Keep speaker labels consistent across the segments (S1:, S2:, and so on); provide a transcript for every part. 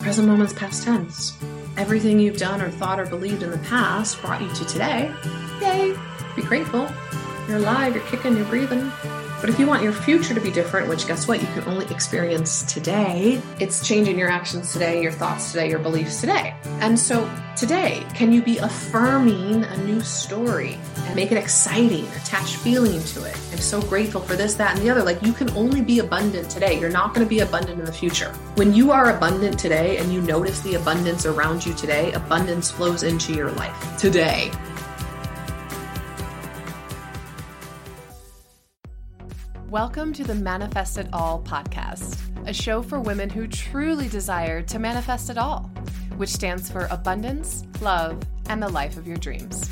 S1: Present moment's past tense. Everything you've done or thought or believed in the past brought you to today. Yay! Be grateful. You're alive, you're kicking, you're breathing. But if you want your future to be different, which guess what? You can only experience today, it's changing your actions today, your thoughts today, your beliefs today. And so today, can you be affirming a new story and make it exciting, attach feeling to it? I'm so grateful for this, that, and the other. Like you can only be abundant today. You're not going to be abundant in the future. When you are abundant today and you notice the abundance around you today, abundance flows into your life today.
S2: Welcome to the Manifest It All podcast, a show for women who truly desire to manifest it all, which stands for abundance, love, and the life of your dreams.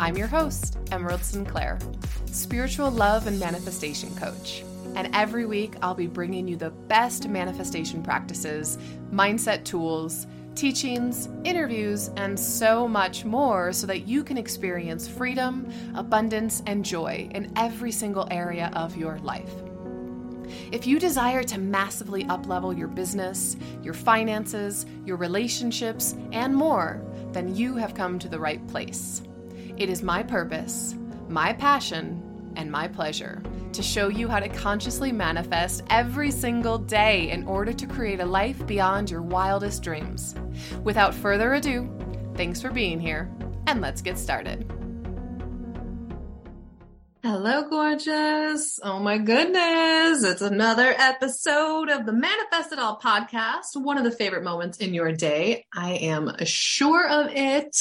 S2: I'm your host, Emerald Sinclair, spiritual love and manifestation coach. And every week, I'll be bringing you the best manifestation practices, mindset tools, teachings, interviews, and so much more so that you can experience freedom, abundance, and joy in every single area of your life. If you desire to massively uplevel your business, your finances, your relationships, and more, then you have come to the right place. It is my purpose, my passion, and my pleasure to show you how to consciously manifest every single day in order to create a life beyond your wildest dreams. Without further ado, thanks for being here, and let's get started.
S1: Hello, gorgeous. Oh my goodness. It's another episode of the Manifest It All podcast. One of the favorite moments in your day. I am sure of it.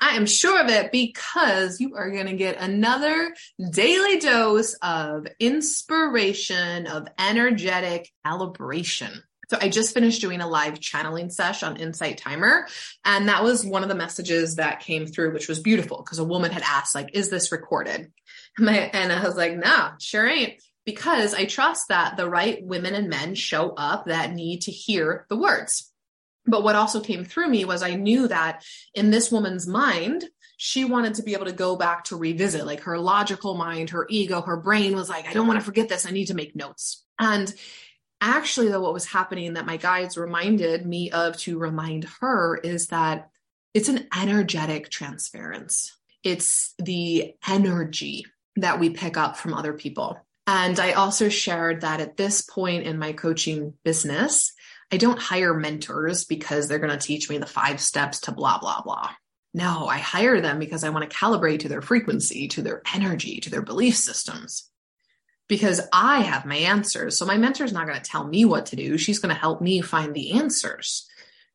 S1: I am sure of it because you are going to get another daily dose of inspiration, of energetic calibration. So I just finished doing a live channeling sesh on Insight Timer. And that was one of the messages that came through, which was beautiful because a woman had asked, like, is this recorded? and I was like, no, sure ain't. Because I trust that the right women and men show up that need to hear the words. But what also came through me was I knew that in this woman's mind, she wanted to be able to go back to revisit, like her logical mind, her ego, her brain was like, I don't want to forget this. I need to make notes. And actually, though, what was happening that my guides reminded me of to remind her is that it's an energetic transference. It's the energy that we pick up from other people. And I also shared that at this point in my coaching business, I don't hire mentors because they're going to teach me the five steps to blah, blah, blah. No, I hire them because I want to calibrate to their frequency, to their energy, to their belief systems. Because I have my answers. So my mentor is not going to tell me what to do. She's going to help me find the answers.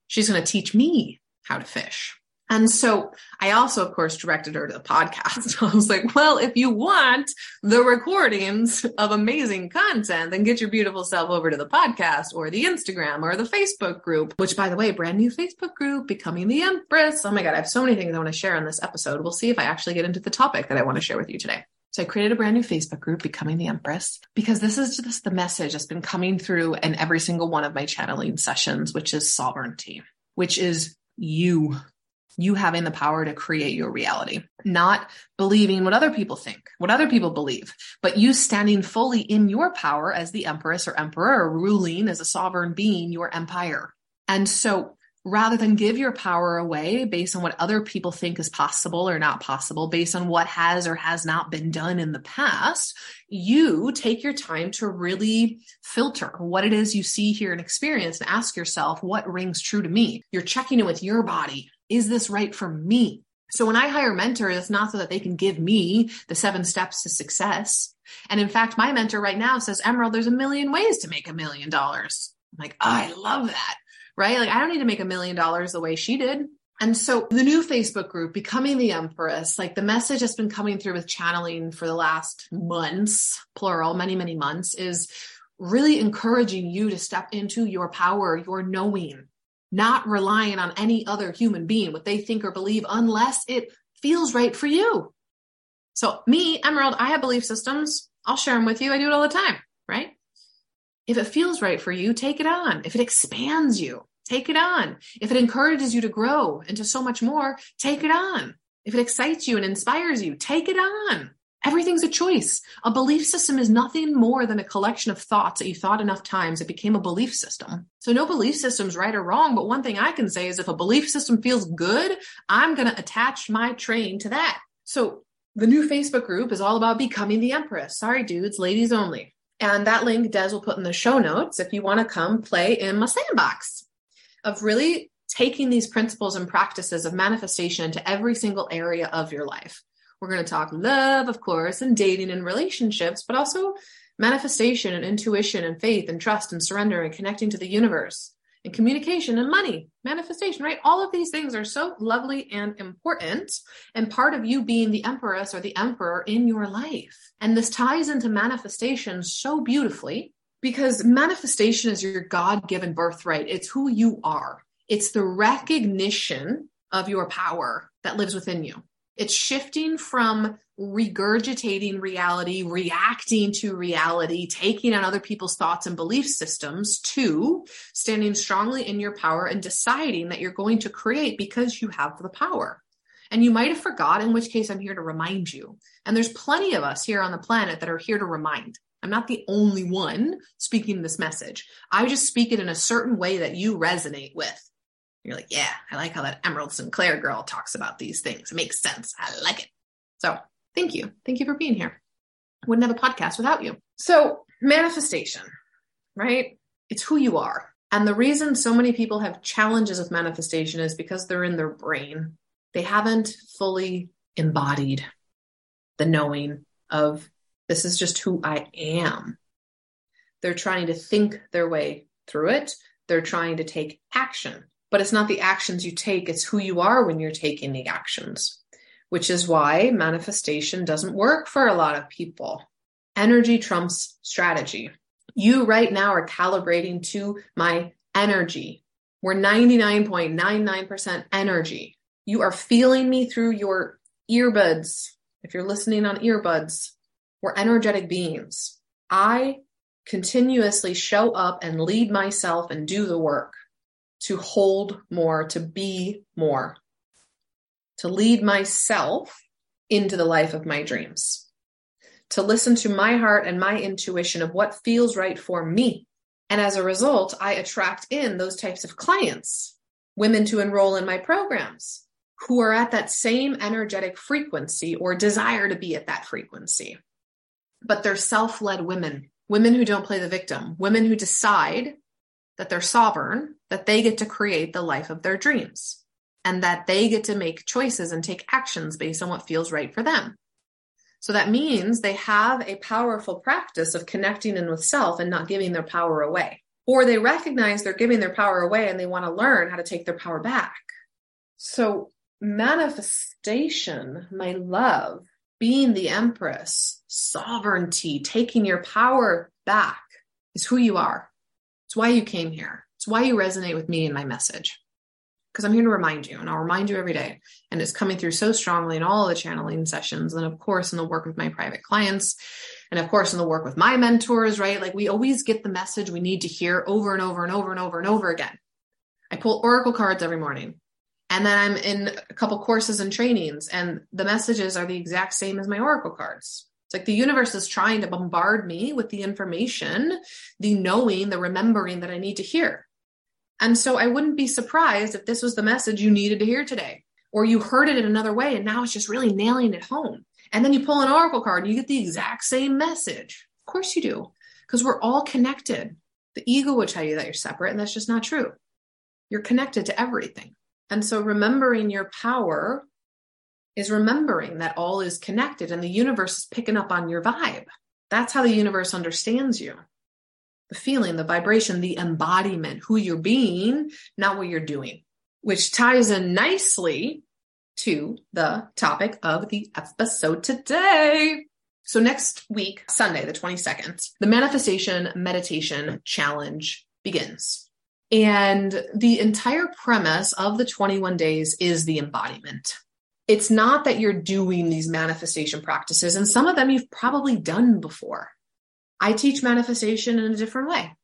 S1: She's going to teach me how to fish. And so I also, of course, directed her to the podcast. I was like, well, if you want the recordings of amazing content, then get your beautiful self over to the podcast or the Instagram or the Facebook group, which by the way, brand new Facebook group, Becoming the Empress. Oh my God, I have so many things I want to share on this episode. We'll see if I actually get into the topic that I want to share with you today. So I created a brand new Facebook group, Becoming the Empress, because this is just the message that's been coming through in every single one of my channeling sessions, which is sovereignty, which is you you having the power to create your reality, not believing what other people think, what other people believe, but you standing fully in your power as the empress or emperor, ruling as a sovereign being your empire. And so rather than give your power away based on what other people think is possible or not possible, based on what has or has not been done in the past, you take your time to really filter what it is you see, hear, and experience and ask yourself, what rings true to me? You're checking in with your body, is this right for me? So when I hire mentors, it's not so that they can give me the seven steps to success. And in fact, my mentor right now says, Emerald, there's a million ways to make a million dollars. I'm like, oh, I love that. Right? Like I don't need to make a million dollars the way she did. And so the new Facebook group, Becoming the Empress, like the message that's been coming through with channeling for the last months, plural, many, many months, is really encouraging you to step into your power, your knowing, not relying on any other human being, what they think or believe, unless it feels right for you. So, me, Emerald, I have belief systems. I'll share them with you. I do it all the time, right? If it feels right for you, take it on. If it expands you, take it on. If it encourages you to grow into so much more, take it on. If it excites you and inspires you, take it on. Everything's a choice. A belief system is nothing more than a collection of thoughts that you thought enough times it became a belief system. So no belief system's right or wrong, but one thing I can say is if a belief system feels good, I'm going to attach my train to that. So the new Facebook group is all about becoming the empress. Sorry dudes, ladies only. And that link Des will put in the show notes if you want to come play in my sandbox of really taking these principles and practices of manifestation into every single area of your life. We're going to talk love, of course, and dating and relationships, but also manifestation and intuition and faith and trust and surrender and connecting to the universe and communication and money, manifestation, right? All of these things are so lovely and important and part of you being the empress or the emperor in your life. And this ties into manifestation so beautifully because manifestation is your God given birthright. It's who you are. It's the recognition of your power that lives within you. It's shifting from regurgitating reality, reacting to reality, taking on other people's thoughts and belief systems to standing strongly in your power and deciding that you're going to create because you have the power. And you might have forgot, in which case I'm here to remind you. And there's plenty of us here on the planet that are here to remind. I'm not the only one speaking this message. I just speak it in a certain way that you resonate with. You're like, yeah, I like how that Emerald Sinclair girl talks about these things. It makes sense. I like it. So thank you. Thank you for being here. Wouldn't have a podcast without you. So manifestation, right? It's who you are. And the reason so many people have challenges with manifestation is because they're in their brain. They haven't fully embodied the knowing of this is just who I am. They're trying to think their way through it. They're trying to take action but it's not the actions you take, it's who you are when you're taking the actions, which is why manifestation doesn't work for a lot of people. Energy trumps strategy. You right now are calibrating to my energy. We're 99.99% energy. You are feeling me through your earbuds. If you're listening on earbuds, we're energetic beings. I continuously show up and lead myself and do the work to hold more, to be more, to lead myself into the life of my dreams, to listen to my heart and my intuition of what feels right for me. And as a result, I attract in those types of clients, women to enroll in my programs who are at that same energetic frequency or desire to be at that frequency. But they're self led women, women who don't play the victim, women who decide that they're sovereign, that they get to create the life of their dreams, and that they get to make choices and take actions based on what feels right for them. So that means they have a powerful practice of connecting in with self and not giving their power away. Or they recognize they're giving their power away and they want to learn how to take their power back. So, manifestation, my love, being the empress, sovereignty, taking your power back is who you are. Why you came here. It's why you resonate with me and my message. Because I'm here to remind you, and I'll remind you every day. And it's coming through so strongly in all the channeling sessions, and of course, in the work with my private clients, and of course, in the work with my mentors, right? Like we always get the message we need to hear over and over and over and over and over again. I pull oracle cards every morning. And then I'm in a couple courses and trainings, and the messages are the exact same as my oracle cards. It's like the universe is trying to bombard me with the information, the knowing, the remembering that I need to hear. And so I wouldn't be surprised if this was the message you needed to hear today, or you heard it in another way and now it's just really nailing it home. And then you pull an oracle card and you get the exact same message. Of course you do, because we're all connected. The ego will tell you that you're separate, and that's just not true. You're connected to everything. And so remembering your power is remembering that all is connected and the universe is picking up on your vibe. That's how the universe understands you. The feeling, the vibration, the embodiment, who you're being, not what you're doing, which ties in nicely to the topic of the episode today. So next week, Sunday, the 22nd, the manifestation meditation challenge begins. And the entire premise of the 21 days is the embodiment it's not that you're doing these manifestation practices, and some of them you've probably done before. I teach manifestation in a different way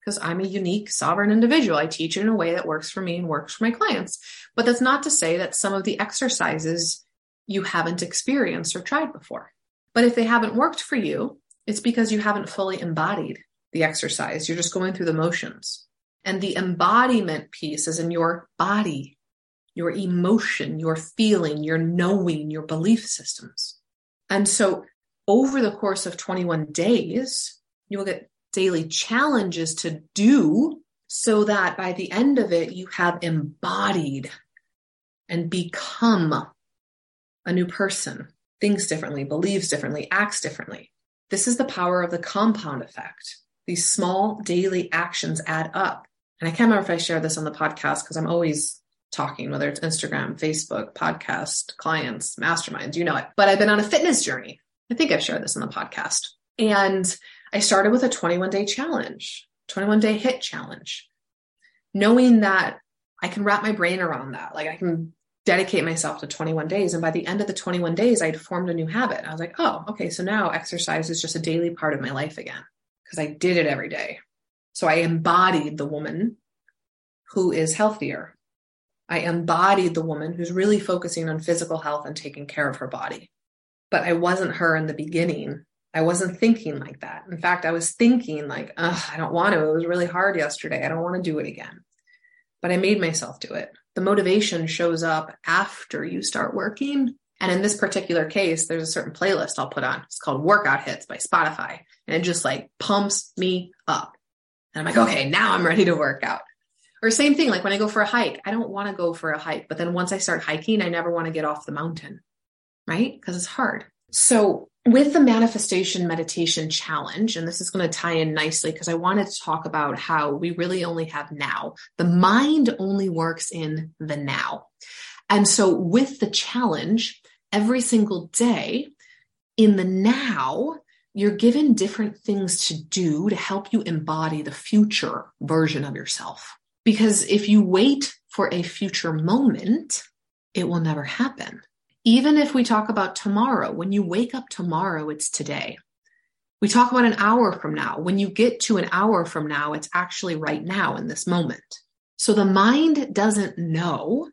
S1: because I'm a unique sovereign individual. I teach it in a way that works for me and works for my clients. But that's not to say that some of the exercises you haven't experienced or tried before. But if they haven't worked for you, it's because you haven't fully embodied the exercise. You're just going through the motions. And the embodiment piece is in your body, your emotion, your feeling, your knowing, your belief systems. And so over the course of 21 days, you will get daily challenges to do so that by the end of it, you have embodied and become a new person, thinks differently, believes differently, acts differently. This is the power of the compound effect. These small daily actions add up. And I can't remember if I shared this on the podcast because I'm always talking, whether it's Instagram, Facebook, podcast, clients, masterminds, you know it. But I've been on a fitness journey. I think I've shared this on the podcast. And I started with a 21 day challenge, 21 day HIIT challenge, knowing that I can wrap my brain around that. Like I can dedicate myself to 21 days. And by the end of the 21 days, I'd formed a new habit. I was like, oh, okay. So now exercise is just a daily part of my life again because I did it every day. So I embodied the woman who is healthier. I embodied the woman who's really focusing on physical health and taking care of her body. But I wasn't her in the beginning. I wasn't thinking like that. In fact, I was thinking like, I don't want to. It was really hard yesterday. I don't want to do it again. But I made myself do it the motivation shows up after you start working. And in this particular case, there's a certain playlist I'll put on. It's called Workout Hits by Spotify. And it just like pumps me up. And I'm like, okay, now I'm ready to work out. Or same thing, like when I go for a hike, I don't want to go for a hike. But then once I start hiking, I never want to get off the mountain, right? Because it's hard. So with the manifestation meditation challenge, and this is going to tie in nicely because I wanted to talk about how we really only have now. The mind only works in the now. And so with the challenge, every single day in the now, you're given different things to do to help you embody the future version of yourself. Because if you wait for a future moment, it will never happen. Even if we talk about tomorrow, when you wake up tomorrow, it's today. We talk about an hour from now. When you get to an hour from now, it's actually right now in this moment. So the mind doesn't know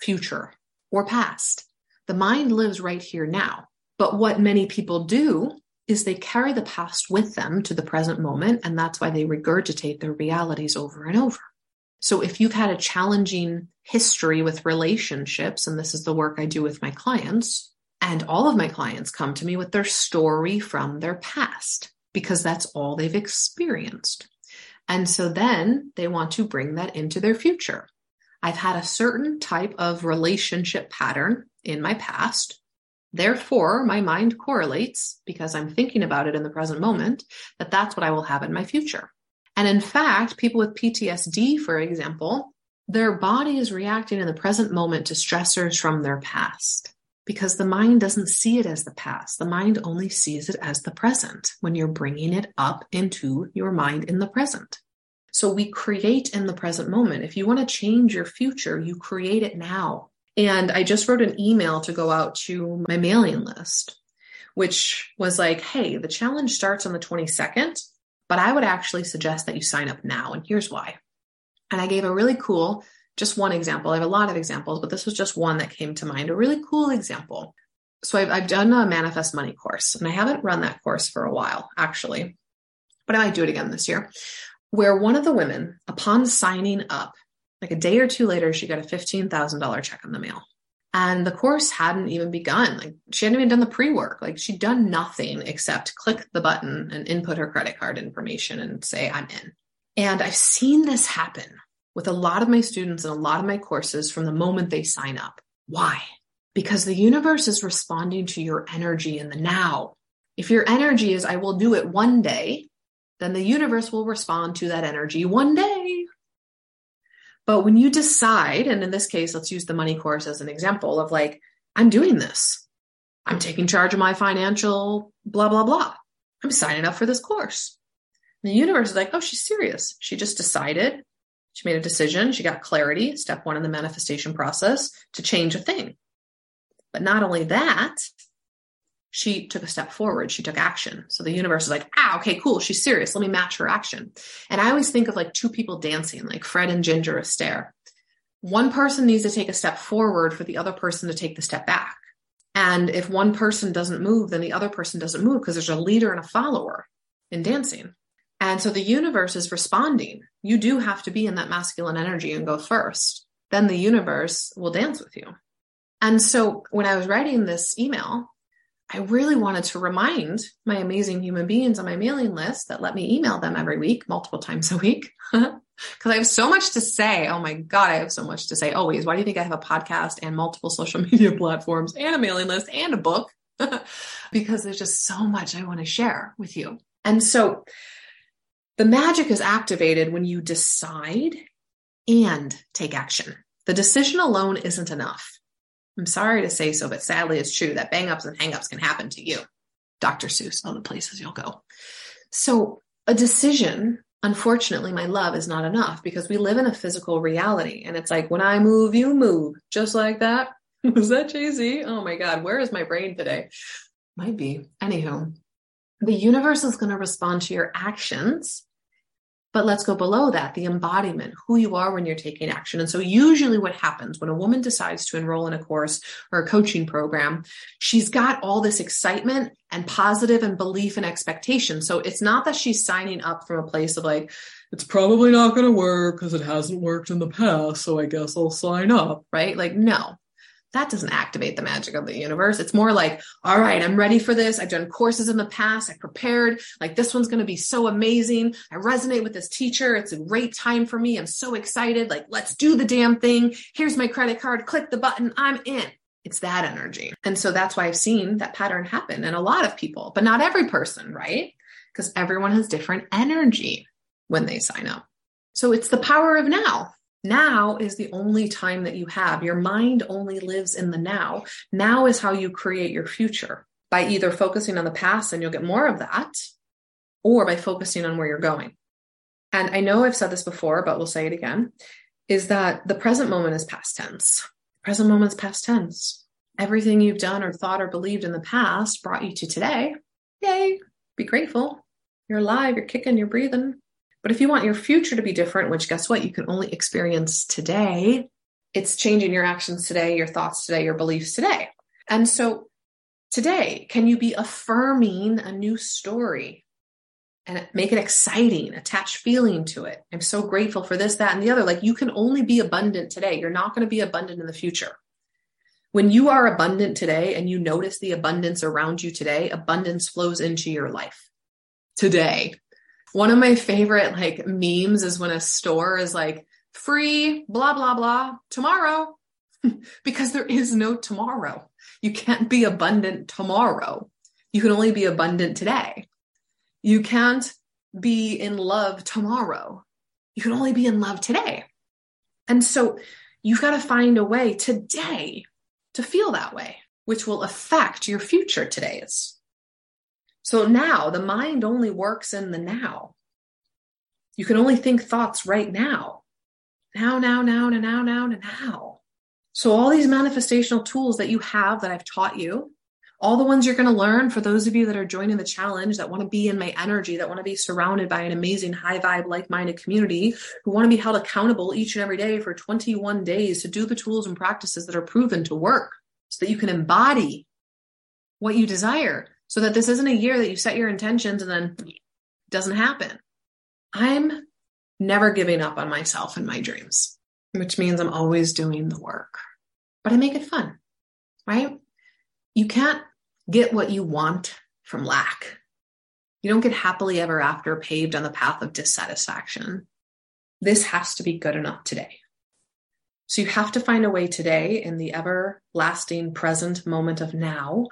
S1: future or past. The mind lives right here now. But what many people do is they carry the past with them to the present moment, and that's why they regurgitate their realities over and over. So if you've had a challenging history with relationships, and this is the work I do with my clients, and all of my clients come to me with their story from their past because that's all they've experienced. And so then they want to bring that into their future. I've had a certain type of relationship pattern in my past. Therefore, my mind correlates because I'm thinking about it in the present moment that that's what I will have in my future. And in fact, people with PTSD, for example, their body is reacting in the present moment to stressors from their past because the mind doesn't see it as the past. The mind only sees it as the present when you're bringing it up into your mind in the present. So we create in the present moment. If you want to change your future, you create it now. And I just wrote an email to go out to my mailing list, which was like, hey, the challenge starts on the 22nd. But I would actually suggest that you sign up now. And here's why. And I gave a really cool, just one example. I have a lot of examples, but this was just one that came to mind, a really cool example. So I've, I've done a manifest money course and I haven't run that course for a while, actually, but I might do it again this year. Where one of the women, upon signing up, like a day or two later, she got a $15,000 check in the mail and the course hadn't even begun. Like she hadn't even done the pre-work. Like she'd done nothing except click the button and input her credit card information and say i'm in. And i've seen this happen with a lot of my students and a lot of my courses from the moment they sign up. Why? Because the universe is responding to your energy in the now. If your energy is i will do it one day then the universe will respond to that energy one day but when you decide, and in this case, let's use the money course as an example of like, I'm doing this. I'm taking charge of my financial blah, blah, blah. I'm signing up for this course. And the universe is like, oh, she's serious. She just decided. She made a decision. She got clarity, step one in the manifestation process to change a thing. But not only that, she took a step forward. She took action. So the universe is like, ah, okay, cool. She's serious. Let me match her action. And I always think of like two people dancing, like Fred and Ginger Astaire. One person needs to take a step forward for the other person to take the step back. And if one person doesn't move, then the other person doesn't move because there's a leader and a follower in dancing. And so the universe is responding. You do have to be in that masculine energy and go first. Then the universe will dance with you. And so when I was writing this email, I really wanted to remind my amazing human beings on my mailing list that let me email them every week, multiple times a week, because I have so much to say. Oh my God, I have so much to say always. Why do you think I have a podcast and multiple social media platforms and a mailing list and a book? because there's just so much I want to share with you. And so the magic is activated when you decide and take action. The decision alone isn't enough. I'm sorry to say so, but sadly it's true that bang ups and hang ups can happen to you. Dr. Seuss, all the places you'll go. So a decision, unfortunately, my love is not enough because we live in a physical reality. And it's like when I move, you move just like that. Was that Jay Z? Oh my God, where is my brain today? Might be. Anywho, the universe is going to respond to your actions but let's go below that the embodiment, who you are when you're taking action. And so, usually, what happens when a woman decides to enroll in a course or a coaching program, she's got all this excitement and positive and belief and expectation. So, it's not that she's signing up from a place of like, it's probably not going to work because it hasn't worked in the past. So, I guess I'll sign up, right? Like, no, that doesn't activate the magic of the universe. It's more like, all right, I'm ready for this. I've done courses in the past. I prepared. Like this one's going to be so amazing. I resonate with this teacher. It's a great time for me. I'm so excited. Like, let's do the damn thing. Here's my credit card. Click the button. I'm in. It's that energy. And so that's why I've seen that pattern happen in a lot of people, but not every person, right? Because everyone has different energy when they sign up. So it's the power of now. Now is the only time that you have. Your mind only lives in the now. Now is how you create your future by either focusing on the past and you'll get more of that, or by focusing on where you're going. And I know I've said this before, but we'll say it again is that the present moment is past tense. The Present moment is past tense. Everything you've done or thought or believed in the past brought you to today. Yay. Be grateful. You're alive, you're kicking, you're breathing. But if you want your future to be different, which guess what? You can only experience today. It's changing your actions today, your thoughts today, your beliefs today. And so today, can you be affirming a new story and make it exciting, attach feeling to it? I'm so grateful for this, that, and the other. Like you can only be abundant today. You're not going to be abundant in the future. When you are abundant today and you notice the abundance around you today, abundance flows into your life today. One of my favorite like memes is when a store is like free, blah, blah, blah, tomorrow, because there is no tomorrow. You can't be abundant tomorrow. You can only be abundant today. You can't be in love tomorrow. You can only be in love today. And so you've got to find a way today to feel that way, which will affect your future todays. So now the mind only works in the now. You can only think thoughts right now. Now, now, now, now, now, now, now. So all these manifestational tools that you have that I've taught you, all the ones you're going to learn for those of you that are joining the challenge that want to be in my energy, that want to be surrounded by an amazing high vibe, like minded community who want to be held accountable each and every day for 21 days to do the tools and practices that are proven to work so that you can embody what you desire so that this isn't a year that you set your intentions and then it doesn't happen. I'm never giving up on myself and my dreams, which means I'm always doing the work, but I make it fun, right? You can't get what you want from lack. You don't get happily ever after paved on the path of dissatisfaction. This has to be good enough today. So you have to find a way today in the everlasting present moment of now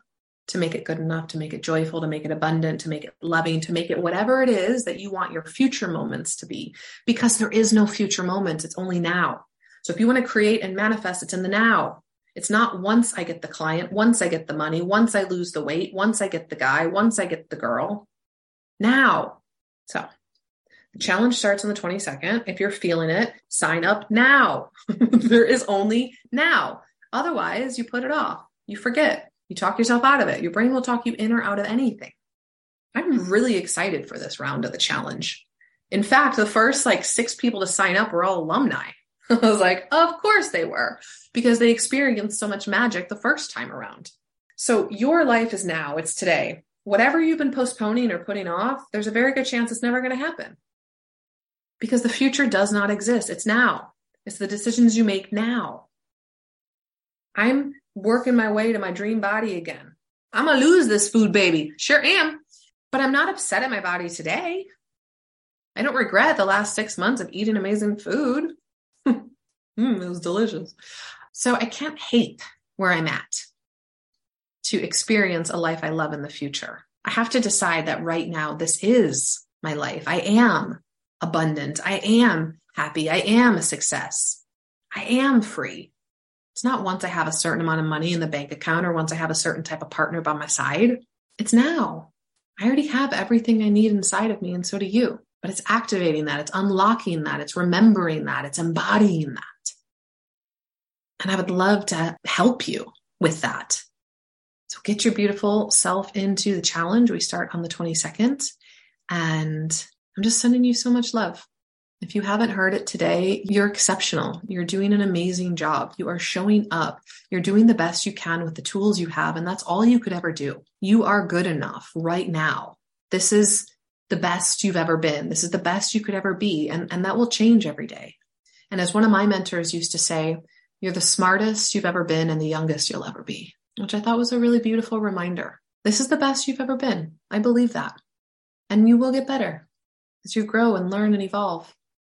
S1: to make it good enough, to make it joyful, to make it abundant, to make it loving, to make it whatever it is that you want your future moments to be. Because there is no future moments, it's only now. So if you want to create and manifest, it's in the now. It's not once I get the client, once I get the money, once I lose the weight, once I get the guy, once I get the girl. Now. So the challenge starts on the 22nd. If you're feeling it, sign up now. there is only now. Otherwise, you put it off. You forget. You talk yourself out of it. Your brain will talk you in or out of anything. I'm hmm. really excited for this round of the challenge. In fact, the first like six people to sign up were all alumni. I was like, of course they were, because they experienced so much magic the first time around. So your life is now, it's today. Whatever you've been postponing or putting off, there's a very good chance it's never going to happen. Because the future does not exist. It's now. It's the decisions you make now. I'm working my way to my dream body again. I'm going to lose this food baby. Sure am. But I'm not upset at my body today. I don't regret the last six months of eating amazing food. mm, it was delicious. So I can't hate where I'm at to experience a life I love in the future. I have to decide that right now, this is my life. I am abundant. I am happy. I am a success. I am free. It's not once I have a certain amount of money in the bank account or once I have a certain type of partner by my side. It's now. I already have everything I need inside of me, and so do you. But it's activating that, it's unlocking that, it's remembering that, it's embodying that. And I would love to help you with that. So get your beautiful self into the challenge. We start on the 22nd. And I'm just sending you so much love. If you haven't heard it today, you're exceptional. You're doing an amazing job. You are showing up. You're doing the best you can with the tools you have. And that's all you could ever do. You are good enough right now. This is the best you've ever been. This is the best you could ever be. And, and that will change every day. And as one of my mentors used to say, you're the smartest you've ever been and the youngest you'll ever be, which I thought was a really beautiful reminder. This is the best you've ever been. I believe that. And you will get better as you grow and learn and evolve.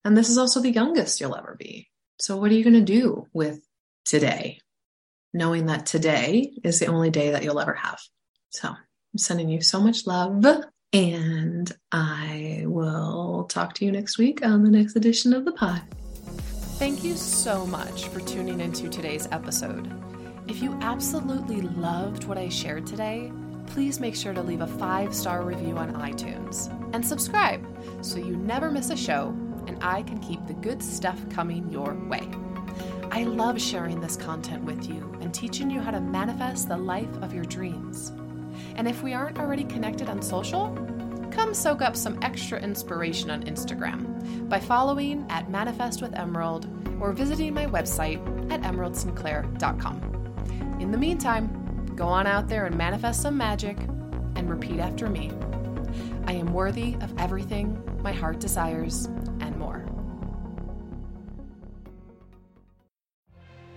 S1: And this is also the youngest you'll ever be. So, what are you going to do with today? Knowing that today is the only day that you'll ever have. So, I'm sending you so much love. And I will talk to you next week on the next edition of the pod.
S2: Thank you so much for tuning into today's episode. If you absolutely loved what I shared today, please make sure to leave a five star review on iTunes and subscribe so you never miss a show and I can keep the good stuff coming your way. I love sharing this content with you and teaching you how to manifest the life of your dreams. And if we aren't already connected on social, come soak up some extra inspiration on Instagram by following at Manifest with Emerald or visiting my website at emeraldsinclair.com. In the meantime, go on out there and manifest some magic and repeat after me. I am worthy of everything my heart desires and